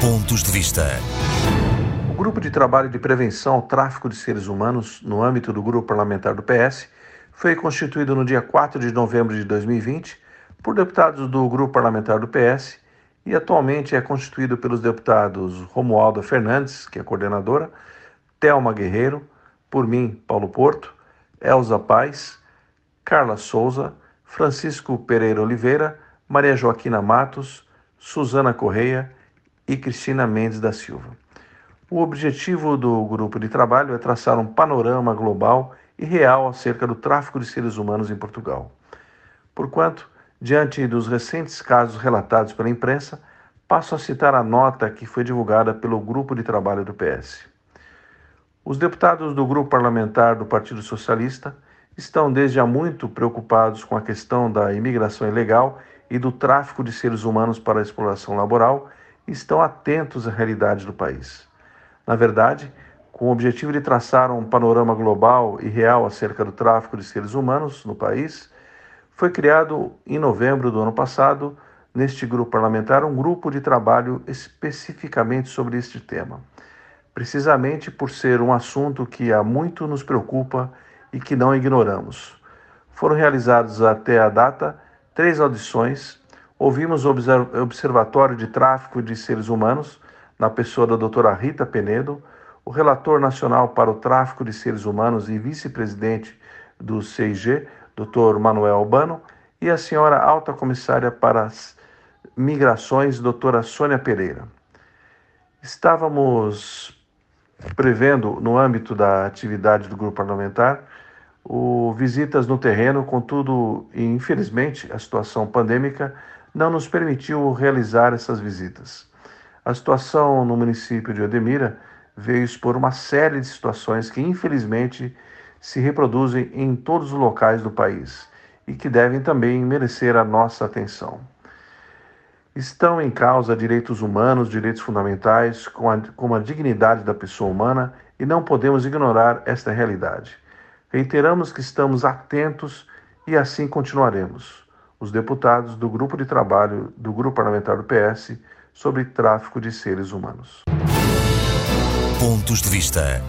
Pontos de Vista. O Grupo de Trabalho de Prevenção ao Tráfico de Seres Humanos, no âmbito do Grupo Parlamentar do PS, foi constituído no dia 4 de novembro de 2020 por deputados do Grupo Parlamentar do PS e atualmente é constituído pelos deputados Romualda Fernandes, que é coordenadora, Thelma Guerreiro, por mim, Paulo Porto, Elza Paz, Carla Souza, Francisco Pereira Oliveira, Maria Joaquina Matos, Suzana Correia e Cristina Mendes da Silva. O objetivo do grupo de trabalho é traçar um panorama global e real acerca do tráfico de seres humanos em Portugal. Porquanto, diante dos recentes casos relatados pela imprensa, passo a citar a nota que foi divulgada pelo grupo de trabalho do PS. Os deputados do grupo parlamentar do Partido Socialista estão desde há muito preocupados com a questão da imigração ilegal e do tráfico de seres humanos para a exploração laboral estão atentos à realidade do país. Na verdade, com o objetivo de traçar um panorama global e real acerca do tráfico de seres humanos no país, foi criado em novembro do ano passado, neste grupo parlamentar, um grupo de trabalho especificamente sobre este tema, precisamente por ser um assunto que há muito nos preocupa e que não ignoramos. Foram realizados até a data três audições. Ouvimos o Observatório de Tráfico de Seres Humanos, na pessoa da doutora Rita Penedo, o relator nacional para o tráfico de seres humanos e vice-presidente do CIG, Dr. Manuel Albano, e a senhora alta comissária para as migrações, doutora Sônia Pereira. Estávamos prevendo, no âmbito da atividade do grupo parlamentar, o visitas no terreno, contudo, infelizmente, a situação pandêmica não nos permitiu realizar essas visitas. A situação no município de Odemira veio expor uma série de situações que, infelizmente, se reproduzem em todos os locais do país e que devem também merecer a nossa atenção. Estão em causa direitos humanos, direitos fundamentais, como a dignidade da pessoa humana, e não podemos ignorar esta realidade. Reiteramos que estamos atentos e assim continuaremos. Os deputados do grupo de trabalho do Grupo Parlamentar do PS sobre tráfico de seres humanos. Pontos de vista.